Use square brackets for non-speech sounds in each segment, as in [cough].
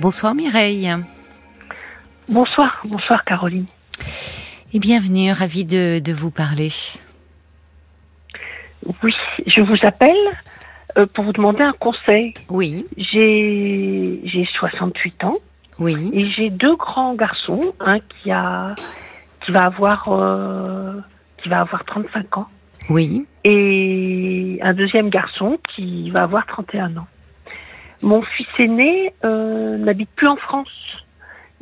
Bonsoir Mireille. Bonsoir, bonsoir Caroline. Et bienvenue, ravie de, de vous parler. Oui, je vous appelle euh, pour vous demander un conseil. Oui, J'ai j'ai 68 ans oui, et j'ai deux grands garçons, un qui a qui va avoir euh, qui va avoir 35 ans oui, et un deuxième garçon qui va avoir 31 ans. Mon fils aîné euh, n'habite plus en France.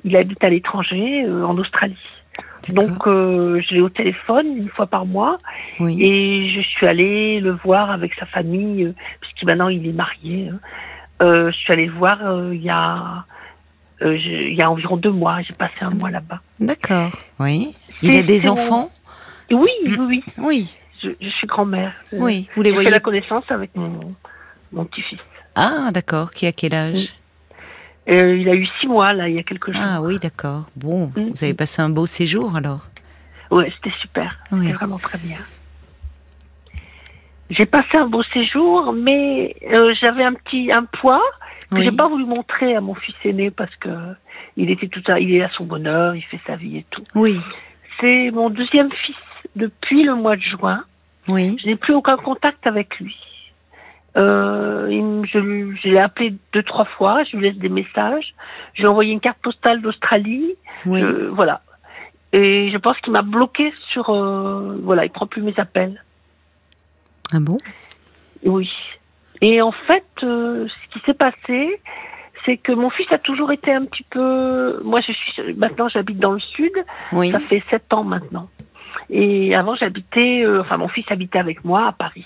Il habite à l'étranger, euh, en Australie. Donc euh, je l'ai au téléphone une fois par mois oui, Et je suis allée le voir avec sa famille, euh, puisque maintenant il est marié. hein. Euh, je suis allée le voir euh, il y a euh, il y a environ deux mois. J'ai passé un mois là-bas. d'accord. Oui. Il a des mon- enfants Et Oui, oui, oui. Oui, Je, je suis grand-mère. Oui. Vous les J'ai fait voyez la connaissance avec mon, mon petit-fils. Ah, d'accord. Qui a quel âge? Euh, il a eu six mois là, il y a quelques jours. Ah oui, d'accord. Bon, Mm. vous avez passé un beau séjour alors. Ouais, c'était super. C'était vraiment très bien. J'ai passé un beau séjour, mais euh, j'avais un petit un poids que Oui. j'ai pas voulu montrer à mon fils aîné parce que il était tout à, il est à son bonheur, il fait sa vie et tout. Oui, C'est mon deuxième fils depuis le mois de juin. oui, Je n'ai plus aucun contact avec lui. Euh, je, l'ai appelé deux trois fois, je lui laisse des messages. Je lui ai envoyé une carte postale d'Australie. oui. Je- voilà. Et je pense qu'il m'a bloqué sur euh, voilà, il prend plus mes appels. Ah bon? Oui. Et en fait, euh, ce qui s'est passé, c'est que mon fils a toujours été un petit peu. Moi, je suis maintenant, j'habite dans le sud. Oui, Ça fait sept ans maintenant. Et avant, j'habitais. euh, enfin, mon fils habitait avec moi à Paris.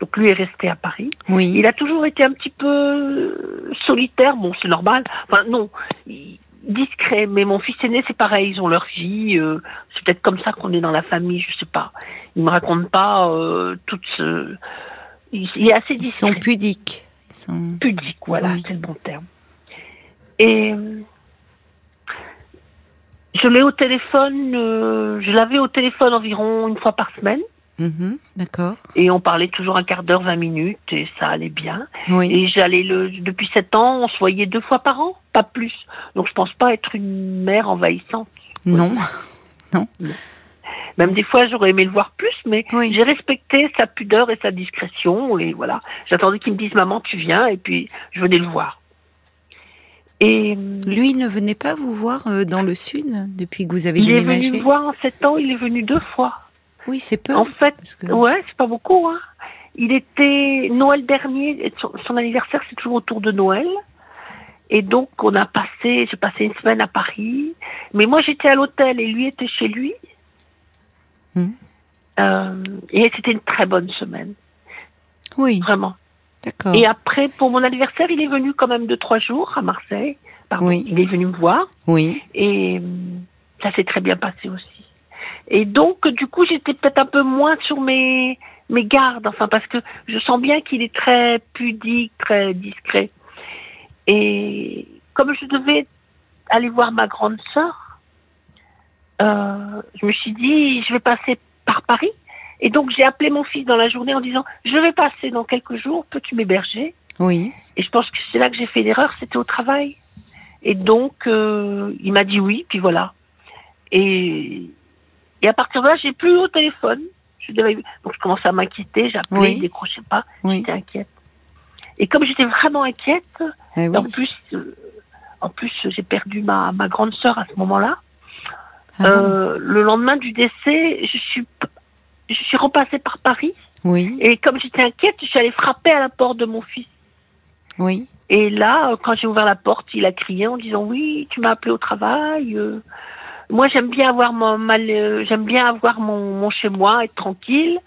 Donc lui est resté à Paris. oui. Il a toujours été un petit peu euh, solitaire. Bon, c'est normal. Enfin, non. il- Discret, mais mon fils aîné, c'est pareil, ils ont leur vie. euh, c'est peut-être comme ça qu'on est dans la famille, je sais pas. Il me raconte pas euh, toute ce. Il, il est assez Ils discret sont pudiques. Ils sont... pudique, voilà, Oui. c'est le bon terme. Et euh, je l'ai au téléphone, euh, je l'avais au téléphone environ une fois par semaine, Mhm, D'accord. et on parlait toujours un quart d'heure, 20 minutes, et ça allait bien. Oui, Et j'allais le, depuis sept ans, on se voyait deux fois par an, pas plus. Donc je pense pas être une mère envahissante. [laughs] non. Même des fois, j'aurais aimé le voir plus, mais Oui. j'ai respecté sa pudeur et sa discrétion. Et voilà, j'attendais qu'il me dise maman, tu viens, et puis je venais le voir. Et euh, Lui ne venait pas vous voir euh, dans le sud depuis que vous avez il est déménagé? venu me voir en sept ans. Il est venu deux fois. Oui, c'est peu. En fait, que- ouais, c'est pas beaucoup. Hein. Il était Noël dernier. Son, son anniversaire, c'est toujours autour de Noël. Et donc, on a passé, j'ai passé une semaine à Paris. Mais moi, j'étais à l'hôtel et lui était chez lui. Mhm. Euh, et c'était une très bonne semaine, Oui, vraiment. d'accord. Et après, pour mon anniversaire, il est venu quand même deux, trois jours à Marseille. Pardon, Oui. il est venu me voir. Oui, Et hum, ça s'est très bien passé aussi. Et donc, du coup, j'étais peut-être un peu moins sur mes, mes gardes, enfin, parce que je sens bien qu'il est très pudique, très discret. Et comme je devais aller voir ma grande sœur, euh, je me suis dit, je vais passer par Paris. Et donc, j'ai appelé mon fils dans la journée en disant, je vais passer dans quelques jours, peux-tu m'héberger? Oui, et je pense que c'est là que j'ai fait l'erreur, c'était au travail. Et donc, euh, il m'a dit oui, puis voilà. Et, et à partir de là, j'ai plus au téléphone. Je devais- donc je commençais à m'inquiéter, j'appelais, Oui. il décrochait pas, oui. j'étais inquiète. Et comme j'étais vraiment inquiète, Eh oui. en plus, euh, en plus j'ai perdu ma, ma grande sœur à ce moment-là. Ah Euh, le lendemain du décès, je suis, je suis repassée par Paris. Oui, Et comme j'étais inquiète, je suis allée frapper à la porte de mon fils. oui, Et là, euh, quand j'ai ouvert la porte, il a crié en disant oui, tu m'as appelé au travail. euh, moi, j'aime bien avoir mon mal, euh, j'aime bien avoir mon, mon chez moi, être tranquille.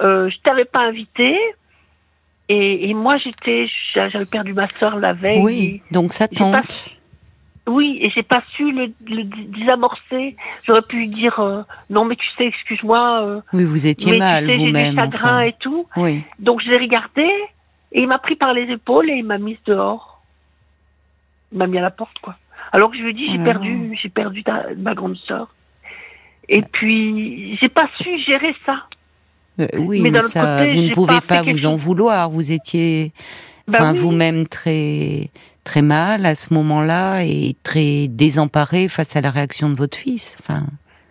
Euh, je t'avais pas invité. Et, et moi, j'étais, j'a- j'avais perdu ma sœur la veille. oui. Donc ça tente. oui, et j'ai pas su le, le dé- désamorcer. J'aurais pu lui dire euh, non, mais tu sais, excuse-moi. euh, Oui, vous étiez mais mal tu sais, j'ai du vous-même. chagrin enfin. et tout. Oui, Donc je l'ai regardé et il m'a pris par les épaules et il m'a mise dehors. Il m'a mis à la porte, quoi. Alors que je lui dit, j'ai Oh. perdu, j'ai perdu ta- ma grande sœur. Et puis, j'ai pas su gérer ça. Euh, oui, Mais mais, d'un autre ça, côté, vous ne pouvez pas vous en vouloir. Vous étiez, Bah oui. vous-même très, très mal à ce moment-là et très désemparée face à la réaction de votre fils. Enfin.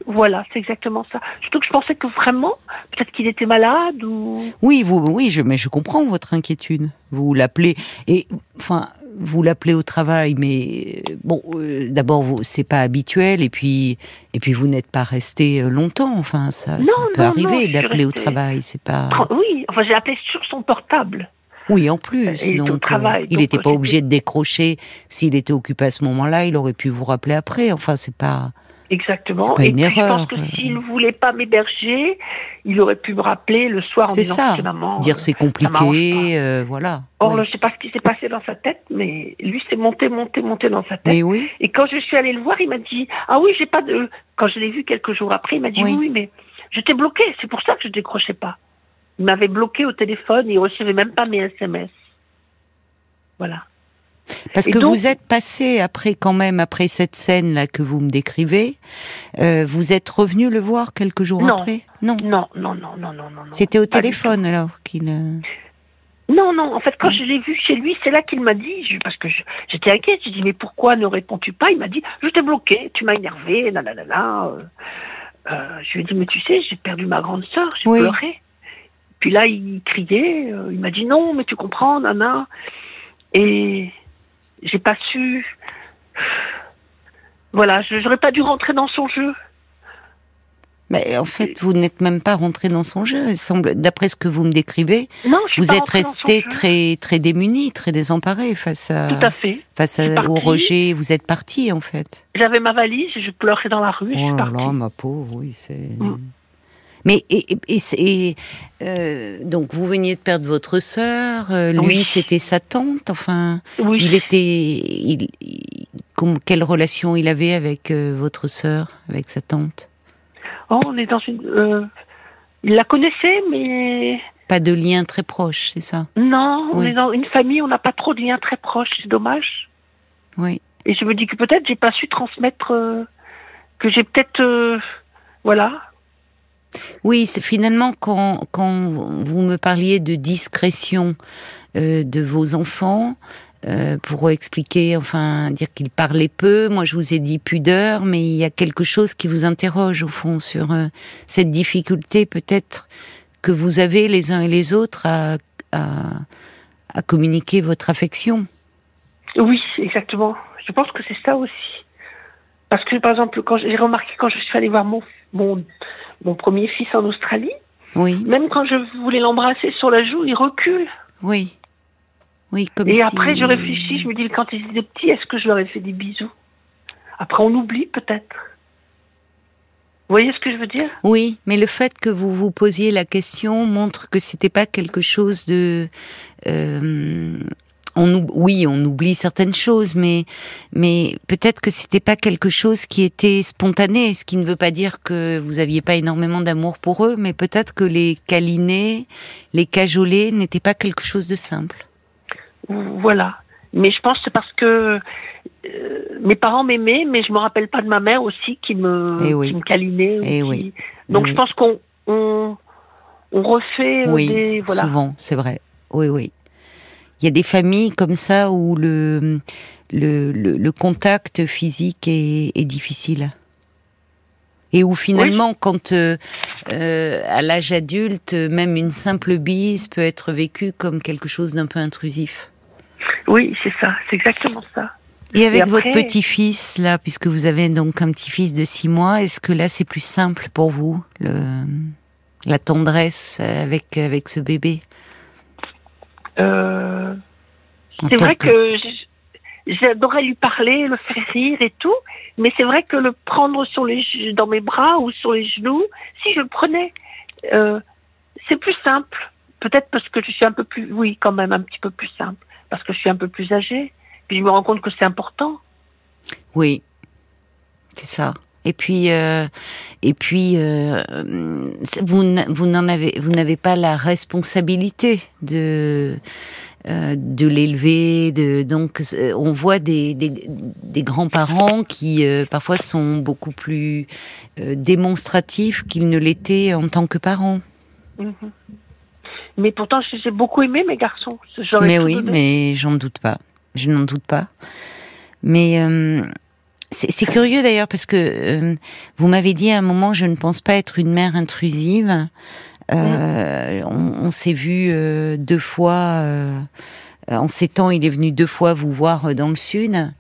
Voilà, c'est exactement ça. Surtout que je pensais que vraiment, peut-être qu'il était malade ou. Oui, vous, oui, je, mais je comprends votre inquiétude. Vous l'appelez et, enfin, vous l'appelez au travail, mais bon, euh, d'abord, c'est pas habituel, et puis, et puis vous n'êtes pas resté euh, longtemps. Enfin, ça, ça peut arriver d'appeler au travail, c'est pas. Oui, enfin, j'ai appelé sur son portable. Oui, en plus. Il donc, travail, il n'était pas obligé de décrocher. S'il était occupé à ce moment-là, il aurait pu vous rappeler après. Enfin, c'est pas. Exactement. Pas une et erreur. je pense que s'il ne voulait pas m'héberger, il aurait pu me rappeler le soir en disant ça. maman. Dire c'est compliqué, euh, voilà. Or, je ne sais pas ce qui s'est passé dans sa tête, mais lui, c'est monté, monté, monté dans sa tête. Mais oui. Et quand je suis allée le voir, il m'a dit Ah oui, j'ai pas de. Quand je l'ai vu quelques jours après, il m'a dit Oui, oui mais j'étais bloqué, c'est pour ça que je décrochais pas. Il m'avait bloqué au téléphone, il recevait même pas mes SMS. Voilà. Parce que vous êtes passé après quand même après cette scène là que vous me décrivez, euh, vous êtes revenu le voir quelques jours après? Non. Non, non, non, non, non, non. C'était au téléphone alors qu'il. Euh, non, non. En fait, quand je l'ai vu chez lui, c'est là qu'il m'a dit, parce que j'étais inquiète. J'ai dit mais pourquoi ne réponds-tu pas? Il m'a dit je t'ai bloqué, tu m'as énervé, nanana. Euh, je lui ai dit mais tu sais, j'ai perdu ma grande sœur, j'ai pleuré. Puis là, il criait, il m'a dit non, mais tu comprends, nana. Et j'ai pas su. Voilà, je n'aurais pas dû rentrer dans son jeu. Mais en fait, vous n'êtes même pas rentré dans son jeu. semble, d'après ce que vous me décrivez, non, je vous êtes resté très très démuni, très désemparé face à, Tout à fait. face au rejet. Vous êtes parti en fait. J'avais ma valise, je pleurais dans la rue. Oh là là, ma pauvre, oui, c'est. Mm. Mais et, et, euh, donc vous veniez de perdre votre sœur, euh, lui c'était sa tante, enfin il était, il, quelle relation il avait avec euh, votre sœur, avec sa tante? Oh, on est dans une, il la connaissait mais pas de lien très proche, c'est ça? Non, on est dans une famille, on n'a pas trop de lien très proche, c'est dommage. Oui. Et je me dis que peut-être j'ai pas su transmettre, que j'ai peut-être, voilà, oui, finalement quand, quand vous me parliez de discrétion euh, de vos enfants, euh, pour expliquer, enfin, dire qu'ils parlaient peu. Moi, je vous ai dit pudeur, mais il y a quelque chose qui vous interroge au fond sur euh, cette difficulté peut-être que vous avez les uns et les autres à, à, communiquer votre affection. Oui, exactement. Je pense que c'est ça aussi. Parce que, par exemple, quand j'ai remarqué quand je suis allée voir mon, mon mon premier fils en Australie. Oui. Même quand je voulais l'embrasser sur la joue, il recule. Oui. Oui, comme Et après, je réfléchis, je me dis, quand ils étaient petits, est-ce que je leur ai fait des bisous? Après, on oublie peut-être. Vous voyez ce que je veux dire? Oui, mais le fait que vous vous posiez la question montre que c'était pas quelque chose de euh, oui, on oublie certaines choses, mais, mais peut-être que c'était pas quelque chose qui était spontané, ce qui ne veut pas dire que vous aviez pas énormément d'amour pour eux, mais peut-être que les câliner, les cajoler n'était pas quelque chose de simple. Voilà. Mais je pense que c'est parce que euh, mes parents m'aimaient, mais je me rappelle pas de ma mère aussi qui me, eh me câlinait. Eh oui. Donc eh je pense qu'on on, refait oui, des, voilà. souvent, c'est vrai. Oui, oui. Il y a des familles comme ça où le, le, le, contact physique est, est, difficile. Et où finalement, quand euh, euh, à l'âge adulte, même une simple bise peut être vécue comme quelque chose d'un peu intrusif. Oui, c'est ça, c'est exactement ça. Et avec votre petit-fils, là, puisque vous avez donc un petit-fils de six mois, est-ce que là c'est plus simple pour vous, le, la tendresse avec, avec ce bébé? Euh, c'est vrai que, j'adorais lui parler, le faire rire et tout, mais c'est vrai que le prendre sur les, dans mes bras ou sur les genoux, si je le prenais, euh, c'est plus simple. Peut-être parce que je suis un peu plus, oui, quand même un petit peu plus simple, parce que je suis un peu plus âgée. Puis je me rends compte que c'est important. Oui, c'est ça. Et puis, euh, et puis, euh, vous, vous n'en avez, vous n'avez pas la responsabilité de euh, de l'élever. De, donc, on voit des, des, des grands-parents qui parfois sont beaucoup plus démonstratifs qu'ils ne l'étaient en tant que parents. Mhm. Mais pourtant, j'ai beaucoup aimé mes garçons. Mais oui, mais j'en doute pas. je n'en doute pas. Mais euh, c'est curieux d'ailleurs parce que euh, vous m'avez dit à un moment, je ne pense pas être une mère intrusive. Euh, on, on s'est vu deux fois. en sept ans, il est venu deux fois vous voir dans le sud.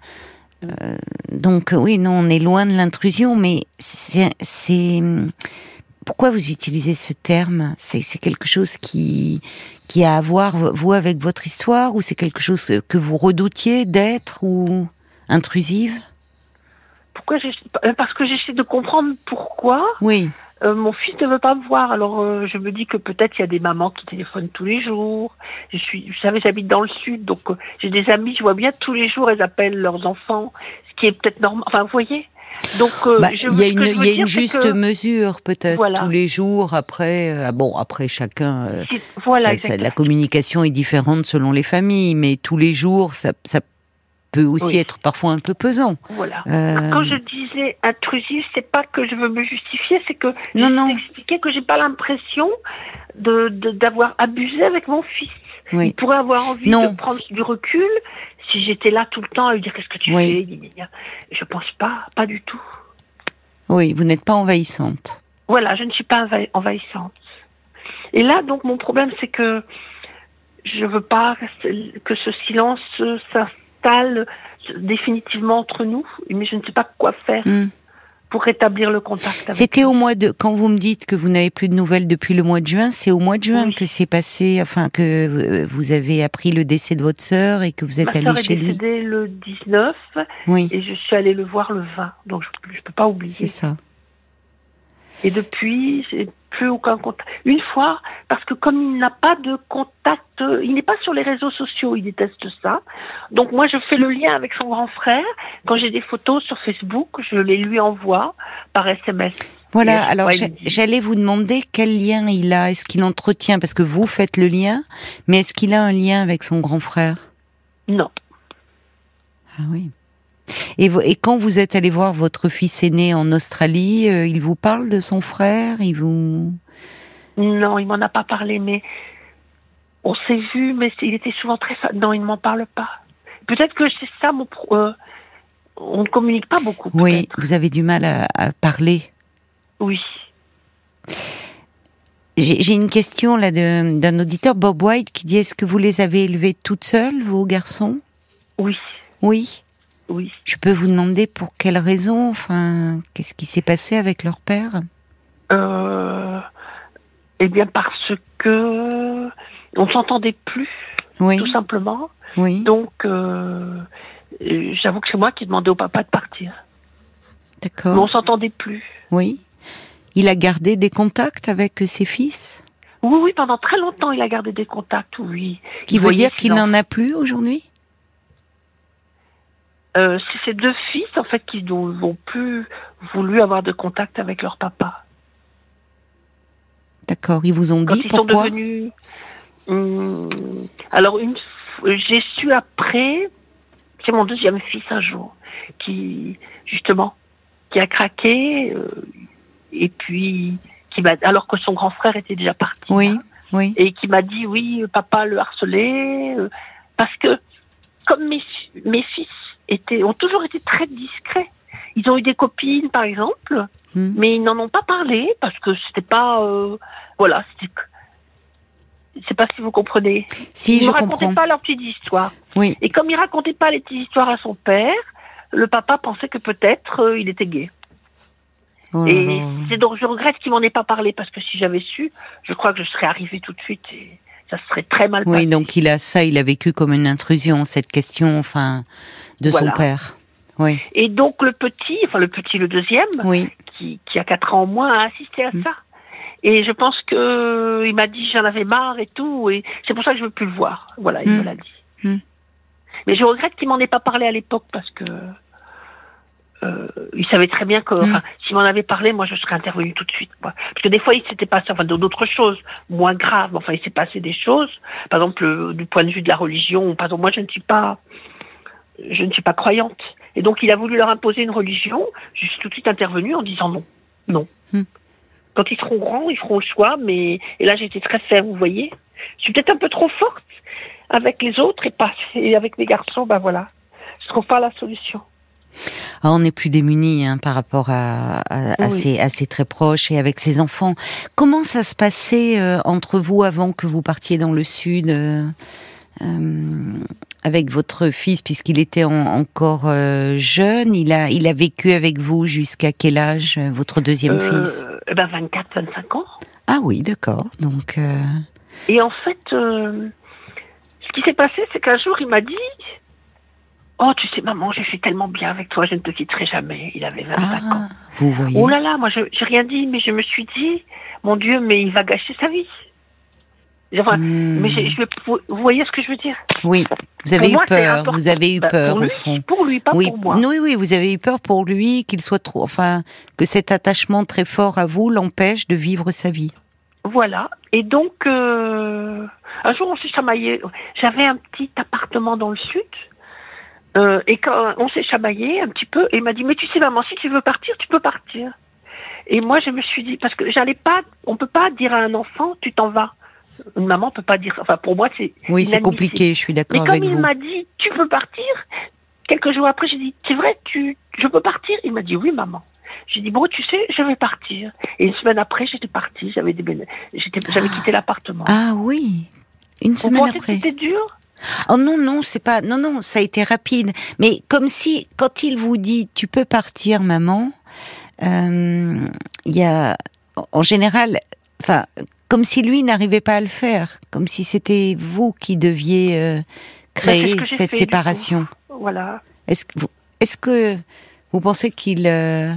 donc oui, non, on est loin de l'intrusion, mais c'est pourquoi vous utilisez ce terme? C'est quelque chose qui, qui a à voir, vous, avec votre histoire Ou c'est quelque chose que, vous redoutiez d'être ou intrusive? Pourquoi euh, Parce que j'essaie de comprendre pourquoi. Oui. Euh, mon fils ne veut pas me voir, alors euh, je me dis que peut-être il y a des mamans qui téléphonent tous les jours. Je suis, vous savez, j'habite dans le sud, donc j'ai des amis, je vois bien tous les jours, elles appellent leurs enfants, ce qui est peut-être normal. Enfin, vous voyez. Donc, bah, il y a une, y a une juste mesure peut-être tous les jours. Après, euh, bon, après chacun, voilà, la communication est différente selon les familles, mais tous les jours, ça, ça peut aussi être parfois un peu pesant. Voilà. Quand je disais intrusif, c'est pas que je veux me justifier, c'est que non, non. expliquer que j'ai pas l'impression de d'avoir abusé avec mon fils. Oui. Il pourrait avoir envie de prendre du recul si j'étais là tout le temps à lui dire qu'est-ce que tu fais, je pense pas, pas du tout. Oui, vous n'êtes pas envahissante. Voilà, je ne suis pas envahissante. Et là, donc, mon problème, c'est que je veux pas que ce silence s'installe définitivement entre nous, mais je ne sais pas quoi faire. Hmm pour rétablir le contact. C'était au mois de quand vous me dites que vous n'avez plus de nouvelles depuis le mois de juin, c'est au mois de juin que c'est passé, enfin que euh, vous avez appris le décès de votre sœur et que vous êtes allé chez lui. est décédée le 19 oui. et je suis allée le voir le 20, donc je, ne peux pas oublier. C'est ça. Et depuis, j'ai plus aucun contact. Une fois, parce que comme il n'a pas de contact, il n'est pas sur les réseaux sociaux, il déteste ça. Donc moi, je fais le lien avec son grand frère. Quand j'ai des photos sur Facebook, je les lui envoie par SMS. Voilà, alors j'allais vous demander quel lien il a, est-ce qu'il entretient, parce que vous faites le lien, mais est-ce qu'il a un lien avec son grand frère? Non. Ah oui. Et, quand vous êtes allé voir votre fils aîné en Australie, euh, il vous parle de son frère Il vous Non, il m'en a pas parlé, mais on s'est vu, mais il était souvent très. Non, il ne m'en parle pas. Peut-être que c'est ça mon. Euh, on ne communique pas beaucoup. Oui, vous avez du mal à, parler. Oui. J'ai une question là d'un auditeur, Bob White, qui dit Est-ce que vous les avez élevés toutes seules, vos garçons? Oui. Oui? Oui. Je peux vous demander pour quelle raison Enfin, qu'est-ce qui s'est passé avec leur père? Euh, Eh bien, parce que on s'entendait plus, oui. tout simplement. Oui. Donc, euh, j'avoue que c'est moi qui demandais au papa de partir. D'accord. Mais on s'entendait plus. Oui. Il a gardé des contacts avec ses fils? Oui, oui, pendant très longtemps, il a gardé des contacts, oui. Ce qui veut dire qu'il n'en a plus aujourd'hui? Euh, c'est ces deux fils en fait qui n'ont plus voulu avoir de contact avec leur papa. D'accord, ils vous ont dit ils pourquoi sont devenus. Hum, alors une, j'ai su après, c'est mon deuxième fils un jour qui justement qui a craqué euh, et puis qui m'a alors que son grand frère était déjà parti. Oui, hein, oui. Et qui m'a dit oui, papa le harcelait euh, parce que comme mes, mes fils ont toujours été très discrets. Ils ont eu des copines, par exemple, hmm. mais ils n'en ont pas parlé parce que c'était pas, euh, voilà, c'était, je sais pas si vous comprenez. Si, ils ne racontaient pas leurs petites histoires. Oui. Et comme ils racontaient pas les petites histoires à son père, le papa pensait que peut-être euh, il était gay. Oh et c'est donc je regrette qu'il m'en ait pas parlé parce que si j'avais su, je crois que je serais arrivée tout de suite et ça serait très mal passé. Oui, donc il a ça, il a vécu comme une intrusion cette question, enfin de son père. Oui. Et donc le petit, enfin le petit, le deuxième, oui. qui, qui a quatre ans au moins, a assisté à mm. ça. Et je pense que il m'a dit j'en avais marre et tout, et c'est pour ça que je veux plus le voir. Voilà, il mm. me l'a dit. Mm. Mais je regrette qu'il m'en ait pas parlé à l'époque parce que euh, il savait très bien que s'il m'en avait parlé, moi je serais intervenue tout de suite. Quoi. Parce que des fois il s'était passé enfin d'autres choses moins graves. Enfin il s'est passé des choses, par exemple euh, du point de vue de la religion. Par exemple moi je ne suis pas je ne suis pas croyante. Et donc il a voulu leur imposer une religion. Je suis tout de suite intervenue en disant non, non. Hmm. Quand ils seront grands, ils feront le choix. Mais et là j'étais très ferme, vous voyez. Je suis peut-être un peu trop forte. avec les autres et pas et avec les garçons, ben voilà, je trouve pas la solution. Ah, on n'est plus démunis hein, par rapport à, à, ses, très proches et avec ses enfants. Comment ça se passait euh, entre vous avant que vous partiez dans le sud euh, euh, avec votre fils, puisqu'il était encore jeune? Il a, il a vécu avec vous jusqu'à quel âge, votre deuxième fils? eh ben 24, 25 ans. Ah oui, d'accord. Donc. Et en fait, ce qui s'est passé, c'est qu'un jour, il m'a dit Oh, tu sais, maman, je suis tellement bien avec toi, je ne te quitterai jamais. Il avait 25 ah, ans. Vous voyez. Oh là là, moi, je n'ai rien dit, mais je me suis dit, mon Dieu, mais il va gâcher sa vie. Enfin, hmm. mais je, vous voyez ce que je veux dire? Oui, vous avez eu peur. Vous avez eu bah, peur pour lui, au fond. Pour lui, pas oui, pour moi. Oui, oui, vous avez eu peur pour lui qu'il soit trop, enfin, que cet attachement très fort à vous l'empêche de vivre sa vie. Voilà. Et donc, euh, un jour, on s'est chamaillé. J'avais un petit appartement dans le sud. Euh, et quand on s'est chamaillé un petit peu, et il m'a dit mais tu sais maman si tu veux partir tu peux partir. Et moi je me suis dit parce que j'allais pas, on peut pas dire à un enfant tu t'en vas. Une maman peut pas dire, enfin pour moi c'est. Oui c'est compliqué, je suis d'accord avec vous. Mais comme il m'a dit tu peux partir, quelques jours après j'ai dit c'est vrai tu, je peux partir? Il m'a dit oui maman. J'ai dit bon tu sais je vais partir. Et une semaine après j'étais partie, j'avais des, j'avais quitté l'appartement. Ah oui, une semaine après. C'était dur? Oh non, non, c'est pas. Non, non, ça a été rapide. Mais comme si, quand il vous dit tu peux partir, maman, euh, il y a. En général, enfin, comme si lui n'arrivait pas à le faire, comme si c'était vous qui deviez euh, créer cette séparation. Voilà. Est-ce que, vous, est-ce que vous pensez qu'il. Euh,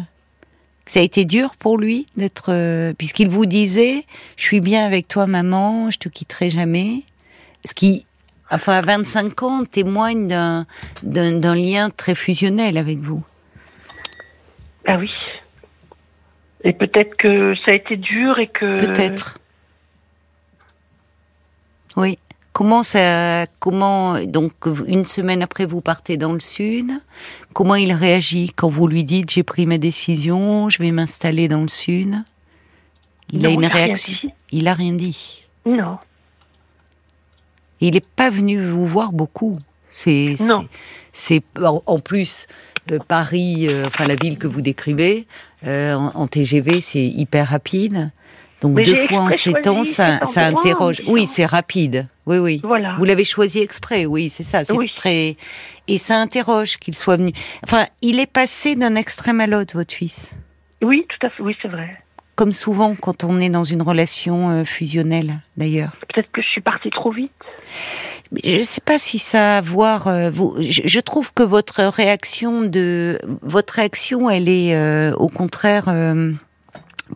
ça a été dur pour lui d'être. puisqu'il vous disait Je suis bien avec toi, maman, je te quitterai jamais. Ce qui enfin à 25 ans, témoigne d'un, d'un, lien très fusionnel avec vous. Ah oui. Et peut-être que ça a été dur et que. Peut-être. Oui. Comment ça, comment donc une semaine après vous partez dans le sud, comment il réagit quand vous lui dites j'ai pris ma décision, je vais m'installer dans le sud? Il a une réaction. Il a rien dit. Non il n'est pas venu vous voir beaucoup. C'est c'est en plus euh, Paris, euh, enfin la ville que vous décrivez euh, en, TGV, c'est hyper rapide. Donc deux fois en sept ans, ça, ça interroge. Oui, c'est rapide. Oui, oui. Voilà. Vous l'avez choisi exprès. Oui, c'est ça. C'est très et ça interroge qu'il soit venu. Enfin, il est passé d'un extrême à l'autre, votre fils. Oui, tout à fait. Oui, c'est vrai comme souvent quand on est dans une relation fusionnelle, d'ailleurs. Peut-être que je suis partie trop vite. Je ne sais pas si ça a à voir. Euh, vous, je, trouve que votre réaction de votre réaction, elle est euh, au contraire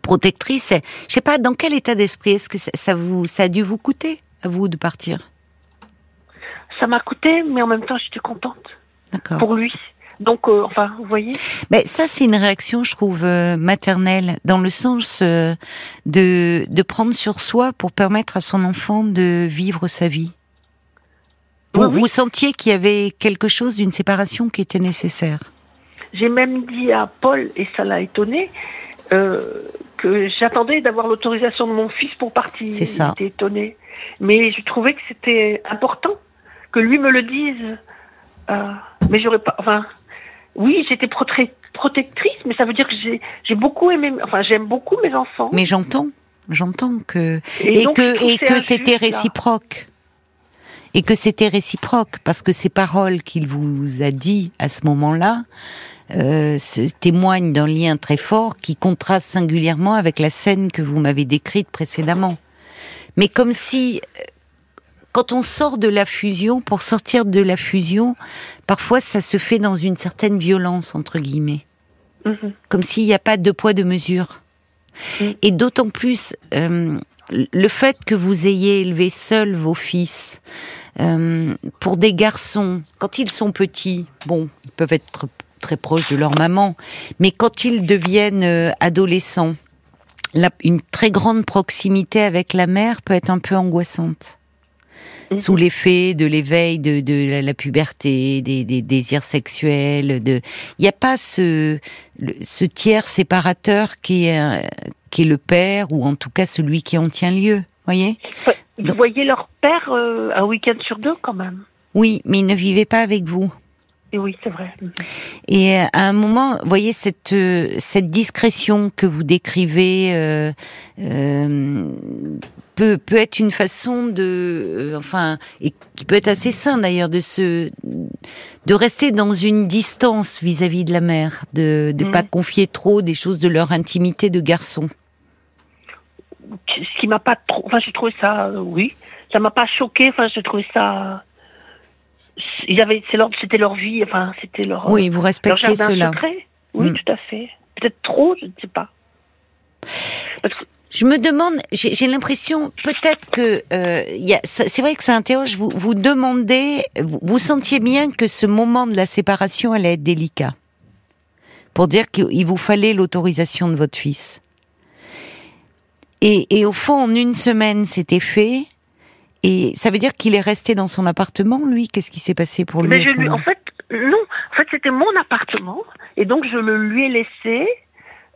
protectrice. Je sais pas dans quel état d'esprit est-ce que ça, vous ça a dû vous coûter à vous de partir? Ça m'a coûté, mais en même temps, j'étais contente. Pour lui. Donc, euh, enfin, vous voyez? Mais ça, c'est une réaction, je trouve, euh, maternelle, dans le sens euh, de, de prendre sur soi pour permettre à son enfant de vivre sa vie. Vous, vous sentiez qu'il y avait quelque chose d'une séparation qui était nécessaire? J'ai même dit à Paul, et ça l'a étonné, que j'attendais d'avoir l'autorisation de mon fils pour partir. C'est ça. J'étais étonné. Mais je trouvais que c'était important que lui me le dise. mais j'aurais pas. Enfin, oui, j'étais protectrice, mais ça veut dire que j'ai beaucoup aimé, enfin j'aime beaucoup mes enfants. Mais j'entends, j'entends que et, que et que c'était réciproque. Et que c'était réciproque parce que ces paroles qu'il vous a dit à ce moment-là euh, témoignent d'un lien très fort qui contraste singulièrement avec la scène que vous m'avez décrite précédemment. Mais comme si quand on sort de la fusion, pour sortir de la fusion, parfois ça se fait dans une certaine violence, entre guillemets. Mhm. Comme s'il n'y a pas de poids de mesure. Mhm. Et d'autant plus, euh, le fait que vous ayez élevé seul vos fils, euh, pour des garçons, quand ils sont petits, bon, ils peuvent être très proches de leur maman, mais quand ils deviennent euh, adolescents, une très grande proximité avec la mère peut être un peu angoissante. Mhm. sous l'effet de l'éveil de, la, puberté, des, désirs sexuels. De, il n'y a pas ce, ce tiers séparateur qui est, qui est le père ou en tout cas celui qui en tient lieu. Voyez Ils Donc- voyaient leur père euh, un week-end sur deux quand même. Oui, mais il ne vivait pas avec vous. Et oui, c'est vrai. Et euh, à un moment, vous voyez cette euh, cette discrétion que vous décrivez euh, euh, peut peut être une façon de, enfin, et qui peut être assez sain d'ailleurs de se de rester dans une distance vis-à-vis de la mère, de Mhm. pas confier trop des choses de leur intimité de garçon. Ce qui m'a pas trop. Enfin, j'ai trouvé ça. euh, oui, ça m'a pas choqué. Enfin, j'ai trouvé ça. Il y avait, c'est leur, c'était leur vie. Enfin, c'était leur. Oui, vous respectez cela. secret. Oui, Mm. tout à fait. Peut-être trop, je ne sais pas. Parce que Je me demande, j'ai l'impression peut-être que euh, c'est vrai que ça interroge. Vous vous demandez, vous, vous sentiez bien que ce moment de la séparation allait être délicat, pour dire qu'il vous fallait l'autorisation de votre fils. Et, et au fond, en une semaine, c'était fait. Et ça veut dire qu'il est resté dans son appartement, lui? Qu'est-ce qui s'est passé pour lui Mais je lui, en fait, non. En fait, c'était mon appartement, et donc je le lui ai laissé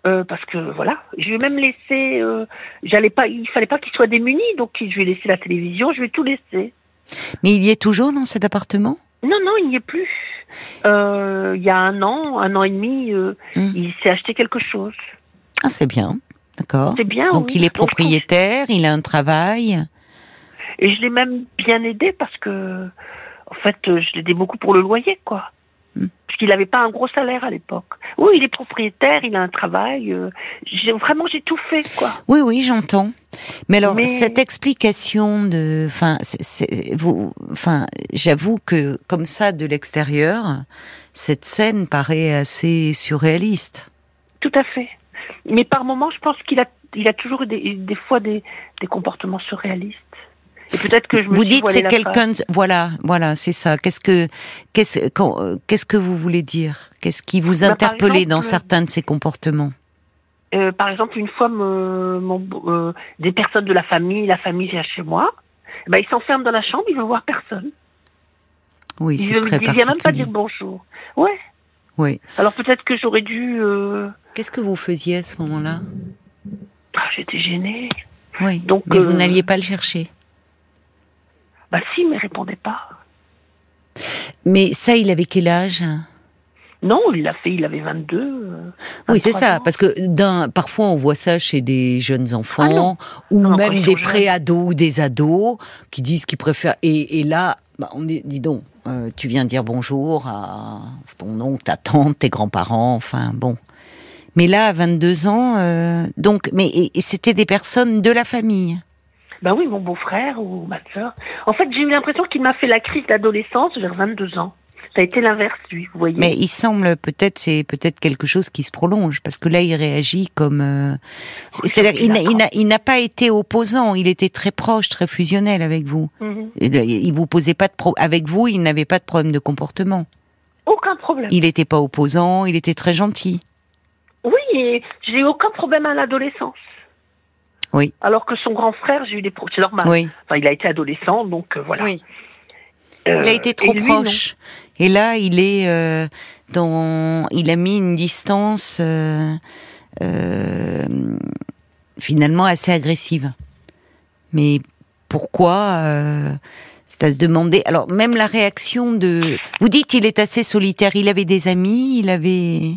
euh, parce que voilà, je lui ai même laissé. Euh, J'allais pas, il fallait pas qu'il soit démuni, donc je lui ai laissé la télévision, je lui ai tout laissé. Mais il y est toujours dans cet appartement? Non, non, il n'y est plus. Euh, il y a un an, un an et demi, euh, Hmm. il s'est acheté quelque chose. Ah, c'est bien, d'accord. C'est bien. Donc oui. il est propriétaire, il a un travail. Et je l'ai même bien aidé parce que, en fait, euh, je l'ai aidé beaucoup pour le loyer, quoi. Hmm. Parce qu'il n'avait pas un gros salaire à l'époque. Oui, il est propriétaire, il a un travail. euh, vraiment j'ai tout fait, quoi. Oui, oui, j'entends. Mais alors, Mais- cette explication de, vous, enfin, j'avoue que comme ça de l'extérieur, cette scène paraît assez surréaliste. Tout à fait. Mais par moments, je pense qu'il a, il a toujours des, des fois des, des comportements surréalistes. Et peut-être que je me Vous dites c'est quelqu'un, voilà, voilà, c'est ça. Qu'est-ce que, qu'est-ce, qu'est-ce que vous voulez dire? Qu'est-ce qui vous Bah, interpellait dans exemple, certains de ces comportements? Euh, par exemple, une fois, me- mon- euh, des personnes de la famille, la famille vient chez moi, ben, il s'enferme dans la chambre, il veut voir personne. Oui, c'est très il vient même pas dire bonjour. Ouais. Oui. Alors peut-être que j'aurais dû. euh, Qu'est-ce que vous faisiez à ce moment-là? ah, J'étais gênée. Oui. Donc, mais vous euh, n'alliez pas le chercher? Bah si, mais il répondait pas. Mais ça, il avait quel âge? Non, il l'a fait, il avait 22. euh, Oui, c'est 23 ça, ans. parce que d'un, parfois on voit ça chez des jeunes enfants Ah non. ou Non, même des pré-ados ou des ados qui disent qu'ils préfèrent. Et, et là, bah, on dit, dis donc, euh, tu viens dire bonjour à ton oncle, ta tante, tes grands-parents, enfin bon. Mais là, à 22 ans, euh, donc, mais et, c'était des personnes de la famille. Bah oui, mon beau-frère ou ma sœur. En fait, j'ai eu l'impression qu'il m'a fait la crise d'adolescence vers 22 ans. Ça a été l'inverse, lui, vous voyez. Mais il semble peut-être c'est peut-être quelque chose qui se prolonge parce que là il réagit comme euh, c'est- c'est-à-dire il n'a- pas été opposant, il était très proche, très fusionnel avec vous. Mhm. Il il vous posait pas de pro avec vous, il n'avait pas de problème de comportement. Aucun problème. Il n'était pas opposant, il était très gentil. Oui, et j'ai eu aucun problème à l'adolescence. Oui. Alors que son grand frère, j'ai eu des problèmes. C'est normal. Oui. Enfin, il a été adolescent, donc euh, voilà. Oui. Euh, Il a été et trop lui, proche. Et là, il est euh, dans, il a mis une distance euh, euh, finalement assez agressive. Mais pourquoi C'est à se demander. Alors même la réaction de, vous dites, il est assez solitaire. Il avait des amis, il avait.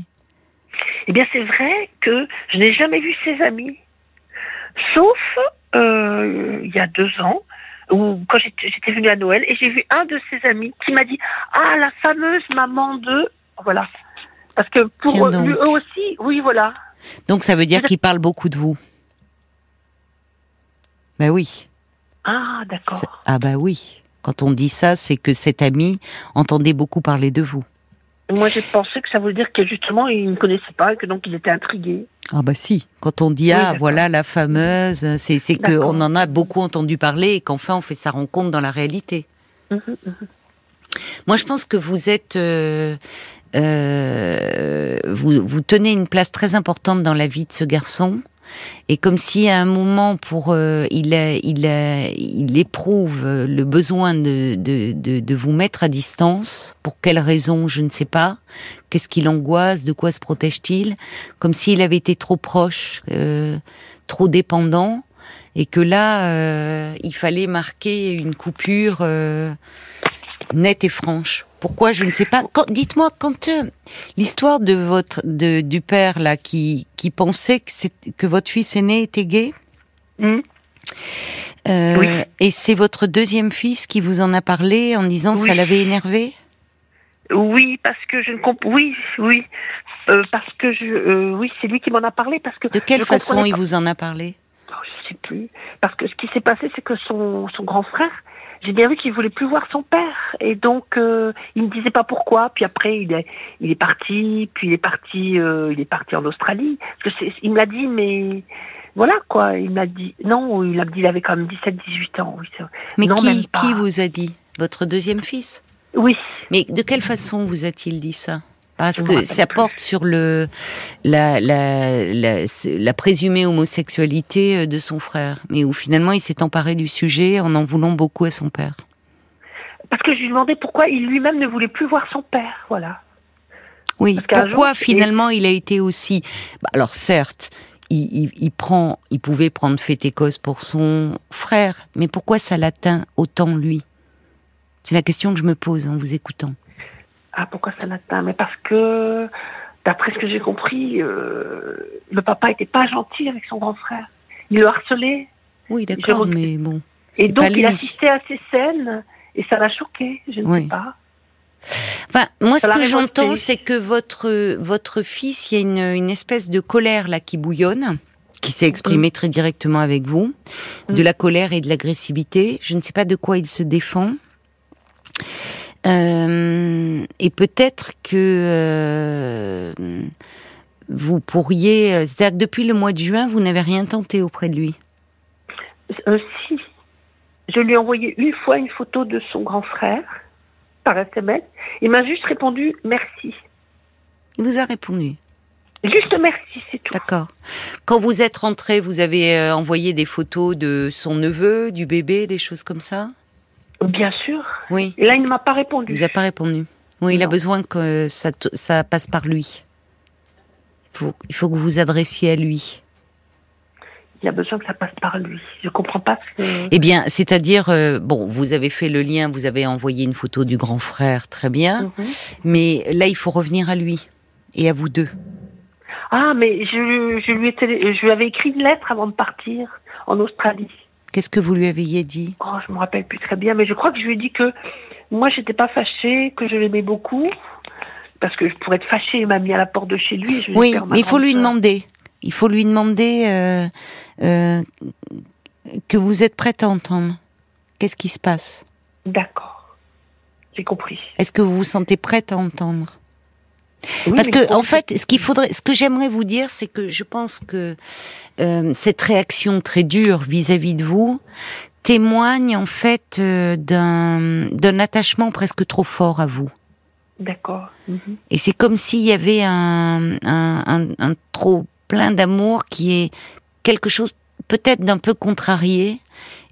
Eh bien, c'est vrai que je n'ai jamais vu ses amis, sauf il y a deux ans, où quand j'étais venue à Noël, et j'ai vu un de ses amis qui m'a dit Ah, la fameuse maman de. Voilà. Parce que pour eux, aussi, oui, voilà. Donc ça veut dire Je- qu'il parle beaucoup de vous. Ben oui. Ah, d'accord. Ah bah oui. Quand on dit ça, c'est que cet ami entendait beaucoup parler de vous. Moi, j'ai pensé que ça voulait dire que justement, il ne me connaissait pas et que donc il était intrigué. Ah bah si. Quand on dit Oui, ah voilà la fameuse, c'est c'est que on en a beaucoup entendu parler et qu'enfin on fait sa rencontre dans la réalité. Mhm, mhm. Moi je pense que vous êtes euh, euh, vous vous tenez une place très importante dans la vie de ce garçon et comme si à un moment pour euh, il il il éprouve euh, le besoin de, de, de, de vous mettre à distance. Pour quelle raison je ne sais pas. Qu'est-ce qui l'angoisse? De quoi se protège-t-il? Comme s'il avait été trop proche euh, trop dépendant. Et que là, euh, il fallait marquer une coupure euh, nette et franche. Pourquoi je ne sais pas. Dites-moi quand euh, l'histoire de votre de, du père là qui qui pensait que que votre fils aîné était gay? Hmm. euh, Oui. Et c'est votre deuxième fils qui vous en a parlé en disant ça Oui. l'avait énervé? Oui, parce que je ne comprends. Oui, oui, Euh, parce que je. oui, c'est lui qui m'en a parlé parce que. De quelle façon il vous en a parlé? Oh, je sais plus. Parce que ce qui s'est passé, c'est que son son grand frère, j'ai bien vu qu'il voulait plus voir son père, et donc euh, il me disait pas pourquoi. Puis après, il est il est parti, puis il est parti, euh, il est parti en Australie. Parce que c'est, il me l'a dit, mais. Voilà quoi, il m'a dit. Non, il a dit il avait quand même 17-18 ans. Oui, c'est- Mais Non, qui même pas. qui vous a dit? Votre deuxième fils? Oui. Mais de quelle façon vous a-t-il dit ça? Parce Je que ça plus. porte sur le la, la, la, présumée homosexualité euh, de son frère, mais où finalement il s'est emparé du sujet en en voulant beaucoup à son père. Parce que je lui demandais pourquoi il lui-même ne voulait plus voir son père. Voilà. Oui. Pourquoi jour, finalement il a été aussi Bah, Alors certes, il, il, il prend, il pouvait prendre fait et cause pour son frère, mais pourquoi ça l'atteint autant lui? C'est la question que je me pose en vous écoutant. Ah, pourquoi ça l'atteint Mais parce que, d'après ce que j'ai compris, euh, le papa était pas gentil avec son grand frère. Il le harcelait. Oui, d'accord, mais bon. Et donc, il assistait à ces scènes et ça l'a choqué. Je ne Oui. sais pas. Enfin, moi, ce Ça que j'entends, c'est que votre votre fils, il y a une, une espèce de colère là qui bouillonne, qui s'est exprimée très directement avec vous, de Mm. la colère et de l'agressivité. Je ne sais pas de quoi il se défend. Euh, et peut-être que euh, vous pourriez, euh, c'est-à-dire que depuis le mois de juin, vous n'avez rien tenté auprès de lui? Euh, si. Je lui ai envoyé une fois une photo de son grand frère par SMS. Il m'a juste répondu merci. Il vous a répondu? Juste merci, c'est tout. D'accord. Quand vous êtes rentré, vous avez envoyé des photos de son neveu, du bébé, des choses comme ça? Bien sûr. Oui. Et là, il ne m'a pas répondu. Il vous a pas répondu. Oui, il a besoin que ça, ça passe par lui. Il faut, il faut que vous vous adressiez à lui. Il a besoin que ça passe par lui. Je comprends pas que... Eh bien, c'est-à-dire, euh, bon, vous avez fait le lien, vous avez envoyé une photo du grand frère, très bien, Mhm. mais là, il faut revenir à lui et à vous deux. Ah, mais je, je, lui ai télé- je lui avais écrit une lettre avant de partir en Australie. Qu'est-ce que vous lui aviez dit? Oh, je me rappelle plus très bien, mais je crois que je lui ai dit que moi, j'étais pas fâchée, que je l'aimais beaucoup, parce que je pourrais être fâchée, il m'a mis à la porte de chez lui. je Oui, mais il faut lui demander. Il faut lui demander euh, euh, que vous êtes prête à entendre. Qu'est-ce qui se passe? D'accord. J'ai compris. Est-ce que vous vous sentez prête à entendre? Oui, Parce que en fait, ce qu'il faudrait, ce que j'aimerais vous dire, c'est que je pense que euh, cette réaction très dure vis-à-vis de vous témoigne en fait euh, d'un attachement presque trop fort à vous. D'accord. Mhm. Et c'est comme s'il y avait un, un, un, un trop plein d'amour qui est quelque chose peut-être d'un peu contrarié.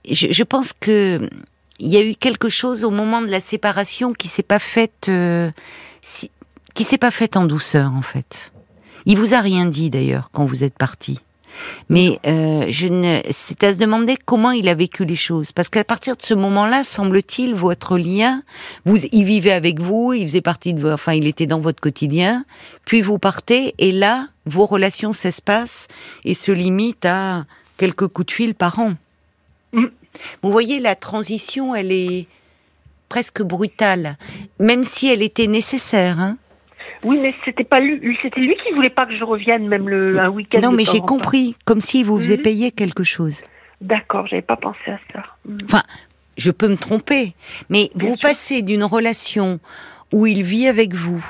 Je, je pense que il y a eu quelque chose au moment de la séparation qui s'est pas faite, euh, si- qui s'est pas faite en douceur en fait. Il vous a rien dit d'ailleurs quand vous êtes parti. Mais euh, je ne, c'est à se demander comment il a vécu les choses, parce qu'à partir de ce moment-là, semble-t-il, votre lien, vous, il vivait avec vous, il faisait partie de, vos- enfin, il était dans votre quotidien, puis vous partez, et là, vos relations s'espacent et se limitent à quelques coups de fil par an. Mm. Vous voyez, la transition, elle est presque brutale, même si elle était nécessaire. Hein Oui, mais c'était pas lui, c'était lui qui voulait pas que je revienne même le un week-end. non, mais j'ai compris, comme s'il vous faisait Mhm. payer quelque chose. D'accord, j'avais pas pensé à ça. Mhm. je peux me tromper, mais Bien vous sûr. passez d'une relation où il vit avec vous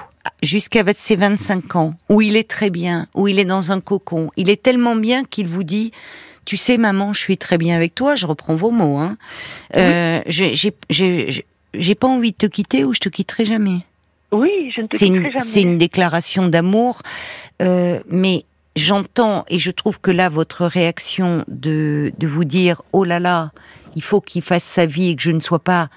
jusqu'à ses 25 ans, où il est très bien, où il est dans un cocon, il est tellement bien qu'il vous dit, tu sais maman, je suis très bien avec toi, je reprends vos mots, hein. Euh, j'ai j'ai pas envie de te quitter ou je te quitterai jamais. Oui, je ne te C'est une, jamais. c'est une déclaration d'amour, euh, mais j'entends et je trouve que là votre réaction de, de vous dire oh là là, il faut qu'il fasse sa vie et que je ne sois pas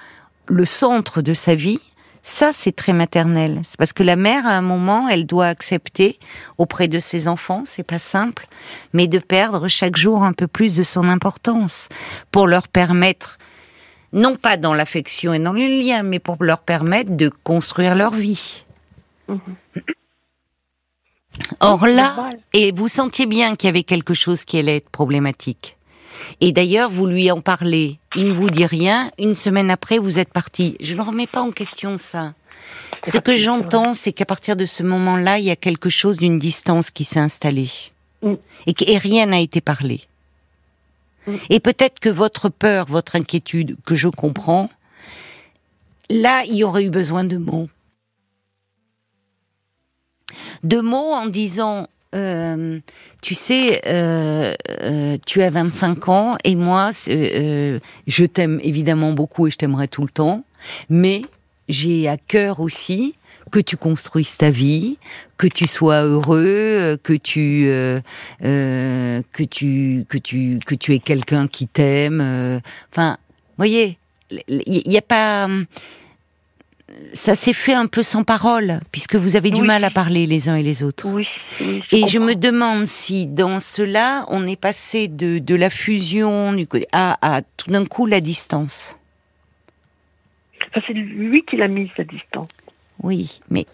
le centre de sa vie, Ça, c'est très maternel. C'est parce que la mère, à un moment, elle doit accepter auprès de ses enfants, c'est pas simple, mais de perdre chaque jour un peu plus de son importance pour leur permettre, non pas dans l'affection et dans le lien, mais pour leur permettre de construire leur vie. Mhm. Or là, et vous sentiez bien qu'il y avait quelque chose qui allait être problématique. Et d'ailleurs, vous lui en parlez. Il ne vous dit rien. Une semaine après, vous êtes parti. Je ne remets pas en question ça. Ce que j'entends, c'est qu'à partir de ce moment-là, il y a quelque chose d'une distance qui s'est installée. Mm. Et, rien n'a été parlé. Mm. Et peut-être que votre peur, votre inquiétude, que je comprends, là, il y aurait eu besoin de mots. De mots en disant euh, tu sais, euh, euh, tu as 25 ans et moi, je t'aime évidemment beaucoup et je t'aimerai tout le temps, mais j'ai à cœur aussi que tu construises ta vie, que tu sois heureux, que tu que tu que tu que tu aies quelqu'un qui t'aime. Enfin, voyez, il n'y a pas ça s'est fait un peu sans parole, puisque vous avez du mal à parler les uns et les autres. Oui. et je me demande si dans cela, on est passé de, de la fusion du, à, à tout d'un coup la distance. c'est lui qui l'a mise, la distance. Oui, mais.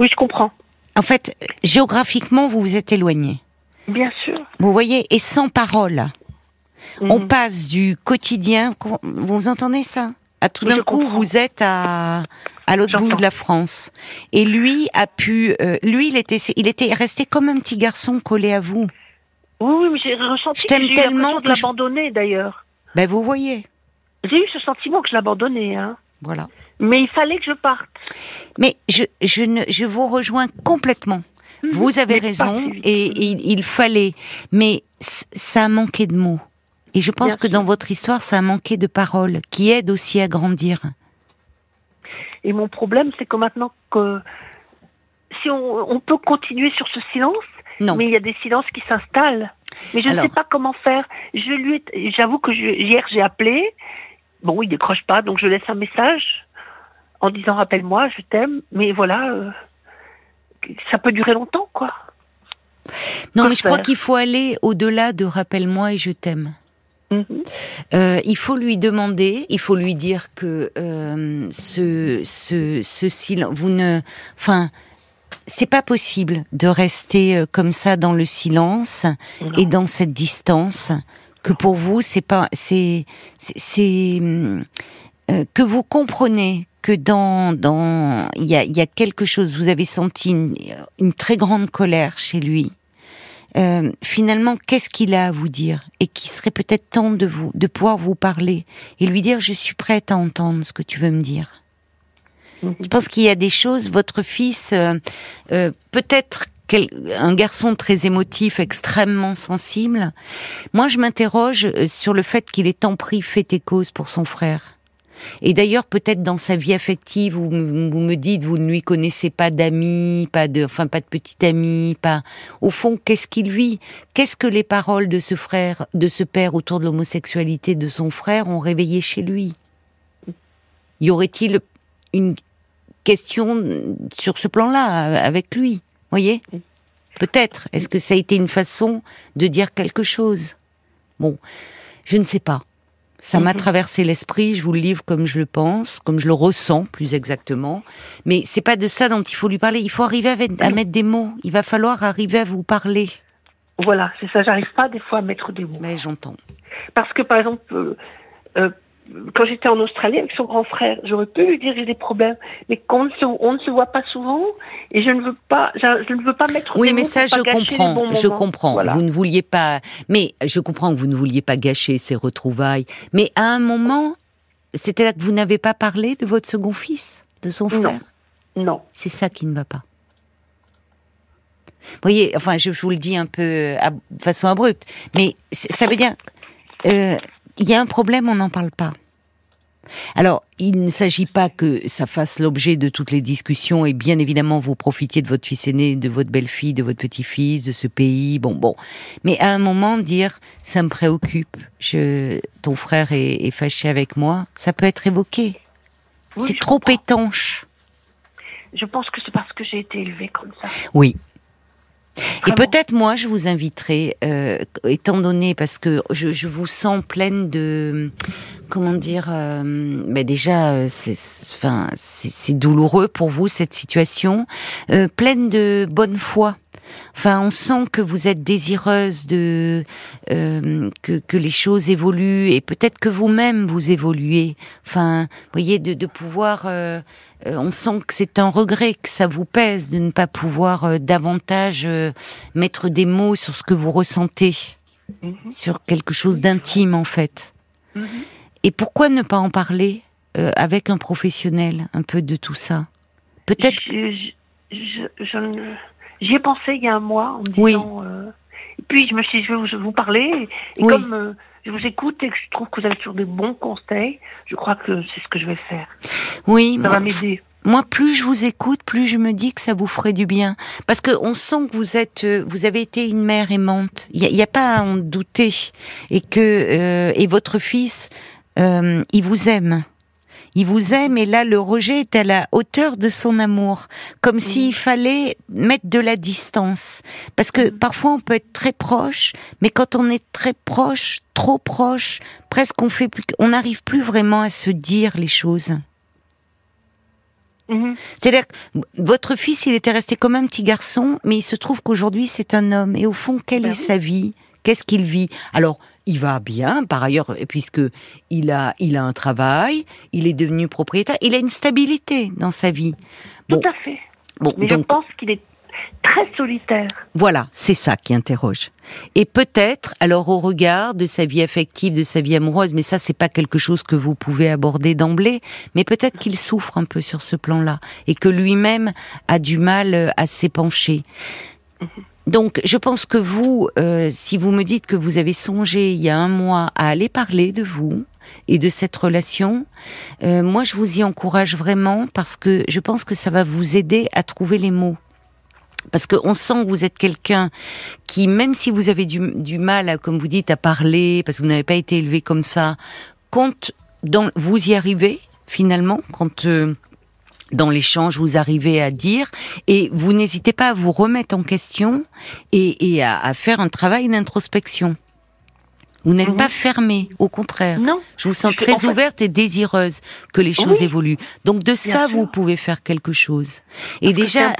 Oui, je comprends. En fait, géographiquement, vous vous êtes éloigné. Bien sûr. Vous voyez, et sans parole. On mhm. passe du quotidien. Vous entendez ça? À tout d'un coup, vous êtes à, à l'autre bout de la France. Et lui a pu, euh, lui, il était, il était resté comme un petit garçon collé à vous. Oui, oui, mais j'ai ressenti je que tellement de l'abandonner d'ailleurs. Ben vous voyez. J'ai eu ce sentiment que je l'abandonnais, hein. Voilà. Mais il fallait que je parte. Mais je, je, ne, je vous rejoins complètement. Mhm. Vous avez raison et, et, il fallait. Mais ça a manqué de mots. Et je pense que dans votre histoire, ça a manqué de paroles qui aident aussi à grandir. Et mon problème, c'est que maintenant que si on, peut continuer sur ce silence, non. mais il y a des silences qui s'installent. Mais je ne sais pas comment faire. Je lui, j'avoue que hier j'ai appelé. Bon, il décroche pas, donc je laisse un message en disant rappelle-moi, je t'aime. Mais voilà, euh, ça peut durer longtemps, quoi. Non, mais je crois qu'il faut aller au-delà de rappelle-moi et je t'aime. Mhm. Euh, il faut lui demander, il faut lui dire que euh, ce, ce, ce silence, vous ne, enfin, c'est pas possible de rester comme ça dans le silence et dans cette distance. Que pour vous, c'est pas, c'est, c'est, euh, que vous comprenez que dans, dans, il y a, y a quelque chose. Vous avez senti une, une très grande colère chez lui euh, finalement, qu'est-ce qu'il a à vous dire et qui serait peut-être temps de vous, de pouvoir vous parler et lui dire je suis prête à entendre ce que tu veux me dire. Mhm. Je pense qu'il y a des choses. Votre fils, euh, euh, peut-être un garçon très émotif, extrêmement sensible. Moi, je m'interroge sur le fait qu'il ait tant pris fait et cause pour son frère. Et d'ailleurs, peut-être dans sa vie affective, vous, me dites, vous ne lui connaissez pas d'amis, pas de, enfin pas de petit ami, pas. Au fond, qu'est-ce qu'il vit? Qu'est-ce que les paroles de ce frère, de ce père autour de l'homosexualité de son frère ont réveillé chez lui? Y aurait-il une question sur ce plan-là avec lui? Voyez? Peut-être. Est-ce que ça a été une façon de dire quelque chose? Bon, je ne sais pas. Ça m'a mhm. traversé l'esprit, je vous le livre comme je le pense, comme je le ressens plus exactement. Mais c'est pas de ça dont il faut lui parler. Il faut arriver à, mettre des mots. Il va falloir arriver à vous parler. Voilà, c'est ça. J'arrive pas des fois à mettre des mots. Mais j'entends. Parce que par exemple, euh, euh, quand j'étais en Australie avec son grand frère, j'aurais pu lui dire j'ai des problèmes, mais on ne, se, on ne se voit pas souvent et je ne veux pas, je, ne veux pas mettre. Oui, mais ça je comprends, je comprends. Vous ne vouliez pas, mais je comprends que vous ne vouliez pas gâcher ces retrouvailles. Mais à un moment, c'était là que vous n'avez pas parlé de votre second fils, de son frère. Non. C'est ça qui ne va pas. Vous voyez, enfin, je, vous le dis un peu de façon abrupte, mais ça veut dire. Euh, il y a un problème, on n'en parle pas. Alors, il ne s'agit pas que ça fasse l'objet de toutes les discussions et bien évidemment vous profitiez de votre fils aîné, de votre belle-fille, de votre petit-fils, de ce pays, bon, bon. Mais à un moment, dire, ça me préoccupe, je, ton frère est, fâché avec moi, ça peut être évoqué. Oui, c'est trop comprends. étanche. Je pense que c'est parce que j'ai été élevée comme ça. Oui. Et peut-être moi, je vous inviterai, euh, étant donné parce que je, je vous sens pleine de, comment dire, euh, ben déjà, euh, c'est, c'est- enfin, c'est c'est douloureux pour vous cette situation, euh, pleine de bonne foi. Enfin, on sent que vous êtes désireuse de euh, que, que les choses évoluent et peut-être que vous-même vous évoluez. Enfin, vous voyez, de, de pouvoir. euh, euh, on sent que c'est un regret, que ça vous pèse de ne pas pouvoir euh, davantage mettre des mots sur ce que vous ressentez, Mhm. sur quelque chose d'intime en fait. Mhm. Et pourquoi ne pas en parler avec un professionnel un peu de tout ça? Peut-être. Je- je- je- je ne- J'y ai pensé il y a un mois en me Oui. disant. euh, Et puis je me suis dit, je vais vous, parler. Et, et Oui. comme euh, je vous écoute et que je trouve que vous avez toujours des bons conseils, je crois que c'est ce que je vais faire. Oui, Ça va m'aider. moi, plus je vous écoute, plus je me dis que ça vous ferait du bien, parce que on sent que vous êtes, euh, vous avez été une mère aimante. Il n'y a, pas à en douter, et que euh, et votre fils, euh, il vous aime. Il vous aime et là le rejet est à la hauteur de son amour, comme s'il fallait mettre de la distance. Parce que Mhm. parfois on peut être très proche, mais quand on est très proche, trop proche, presque on fait plus, on n'arrive plus vraiment à se dire les choses. Mhm. C'est-à-dire que votre fils, il était resté comme un petit garçon, mais il se trouve qu'aujourd'hui, c'est un homme. Et au fond, quelle Ben est oui. sa vie? Qu'est-ce qu'il vit? Alors, il va bien, par ailleurs, puisque il a, il a un travail, il est devenu propriétaire, il a une stabilité dans sa vie. Bon, Tout à fait. bon, Mais je pense qu'il est très solitaire. voilà, c'est ça qui interroge. Et peut-être, alors au regard de sa vie affective, de sa vie amoureuse, mais ça c'est pas quelque chose que vous pouvez aborder d'emblée, mais peut-être qu'il souffre un peu sur ce plan-là et que lui-même a du mal euh, à s'épancher. Donc, je pense que vous, euh, si vous me dites que vous avez songé il y a un mois à aller parler de vous et de cette relation, euh, moi je vous y encourage vraiment parce que je pense que ça va vous aider à trouver les mots. Parce qu'on sent que vous êtes quelqu'un qui, même si vous avez du, mal, à, comme vous dites, à parler, parce que vous n'avez pas été élevé comme ça, dans, vous y arrivez, finalement, quand euh, dans l'échange vous arrivez à dire, et vous n'hésitez pas à vous remettre en question et, et à, à faire un travail d'introspection. Vous n'êtes Mhm. pas fermé, au contraire. Non. Je vous sens très en fait- ouverte et désireuse que les choses Oui. évoluent. Donc de ça, sûr. vous pouvez faire quelque chose. Et Parce déjà,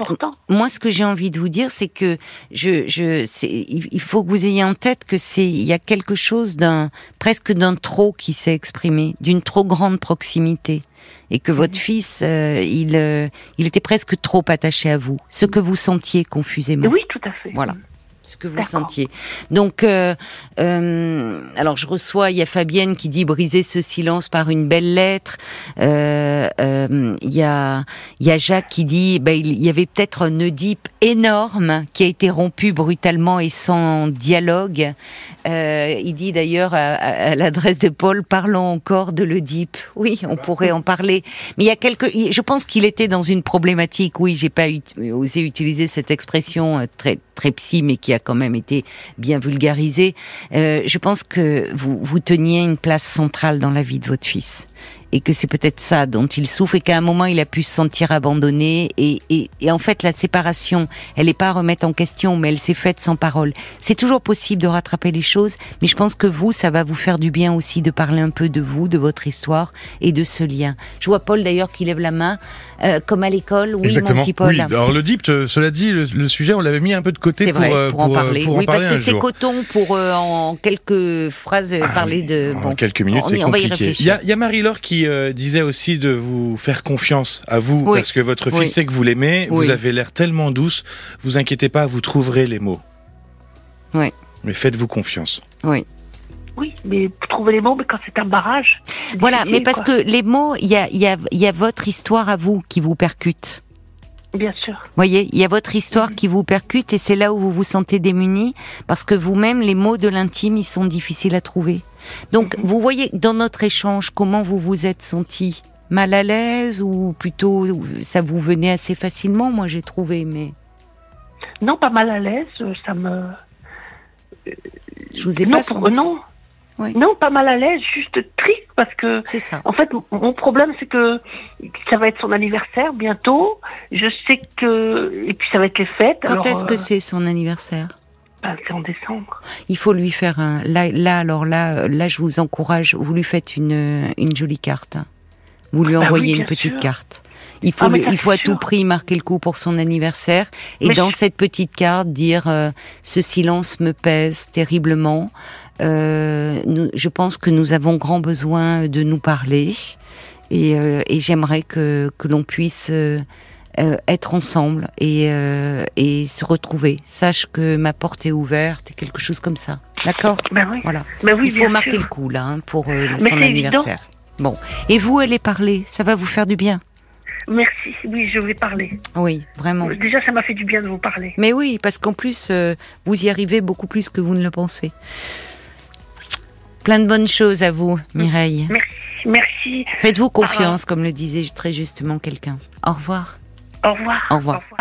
moi, ce que j'ai envie de vous dire, c'est que je, je, il faut que vous ayez en tête que c'est, il y a quelque chose d'un, presque d'un trop qui s'est exprimé, d'une trop grande proximité, et que votre fils, euh, il, euh, il était presque trop attaché à vous, ce que vous sentiez confusément. Oui, tout à fait. Voilà. Ce que vous sentiez. Donc, euh, euh, alors je reçois, il y a Fabienne qui dit briser ce silence par une belle lettre. Euh, euh, Il y a, y a Jacques qui dit, ben, il y avait peut-être un Oedipe énorme qui a été rompu brutalement et sans dialogue. Euh, il dit d'ailleurs à, à- à l'adresse de Paul, parlons encore de l'Oedipe. Oui, on pourrait en parler. Mais il y a quelques, je pense qu'il était dans une problématique. Oui, j'ai pas ut- osé utiliser cette expression euh, très très psy, mais qui a quand même été bien vulgarisée. Euh, je pense que vous vous teniez une place centrale dans la vie de votre fils et que c'est peut-être ça dont il souffre et qu'à un moment il a pu se sentir abandonné et, et, et en fait la séparation elle n'est pas à remettre en question mais elle s'est faite sans parole. C'est toujours possible de rattraper les choses mais je pense que vous ça va vous faire du bien aussi de parler un peu de vous de votre histoire et de ce lien. Je vois Paul d'ailleurs qui lève la main euh, comme à l'école oui Exactement. mon petit Paul Oui. Alors le DIPT, euh, cela dit, le, le sujet, on l'avait mis un peu de côté c'est pour, vrai, euh, pour, en parler. pour en oui, parce que c'est coton pour euh, en quelques phrases Ah parler de. En Bon, quelques minutes, c'est compliqué. Il y a, il y a Marie-Laure qui euh, disait aussi de vous faire confiance à vous, Oui. parce que votre fils sait que vous l'aimez, vous avez l'air tellement douce, vous inquiétez pas, vous trouverez les mots. Oui. Mais faites-vous confiance. oui. Oui, mais trouver les mots, mais quand c'est un barrage. Voilà, mais parce quoi. que les mots, il y a, il y, a, il y a votre histoire à vous qui vous percute. Bien sûr. voyez, il y a votre histoire qui vous percute et c'est là où vous vous sentez démuni parce que vous-même, les mots de l'intime, ils sont difficiles à trouver. Donc, Mhm. vous voyez dans notre échange comment vous vous êtes senti? Mal à l'aise ou plutôt ça vous venait assez facilement, moi j'ai trouvé, mais Non, pas mal à l'aise, ça me. je vous ai non, pas senti. non. Oui. Non, pas mal à l'aise, juste triste parce que C'est ça. En fait, mon problème, c'est que ça va être son anniversaire bientôt. Je sais que. Et puis, ça va être les fêtes. Quand est-ce que euh, c'est son anniversaire? ben, C'est en décembre. Il faut lui faire un. Là, là, alors là, là, je vous encourage. Vous lui faites une, une jolie carte. Vous lui Bah oui, envoyez une petite sûr. carte. Il faut, Ah, le- ça, il faut à tout prix marquer le coup pour son anniversaire. Et Mais dans je- cette petite carte, dire euh, ce silence me pèse terriblement. Euh, nous- je pense que nous avons grand besoin de nous parler. Et, euh, et j'aimerais que, que l'on puisse euh, être ensemble et, et se retrouver. Sache que ma porte est ouverte et quelque chose comme ça. D'accord? Ben oui. Voilà. Ben oui, Il faut marquer sûr. le coup là hein, pour son anniversaire. Bon. Et vous, allez parler. Ça va vous faire du bien. Merci. Oui, je vais parler. Oui, vraiment. Déjà, ça m'a fait du bien de vous parler. Mais oui, parce qu'en plus, vous y arrivez beaucoup plus que vous ne le pensez. Plein de bonnes choses à vous, Mireille. Merci. Merci. Faites-vous confiance, comme le disait très justement quelqu'un. Au revoir. Au revoir. Au revoir. Au revoir.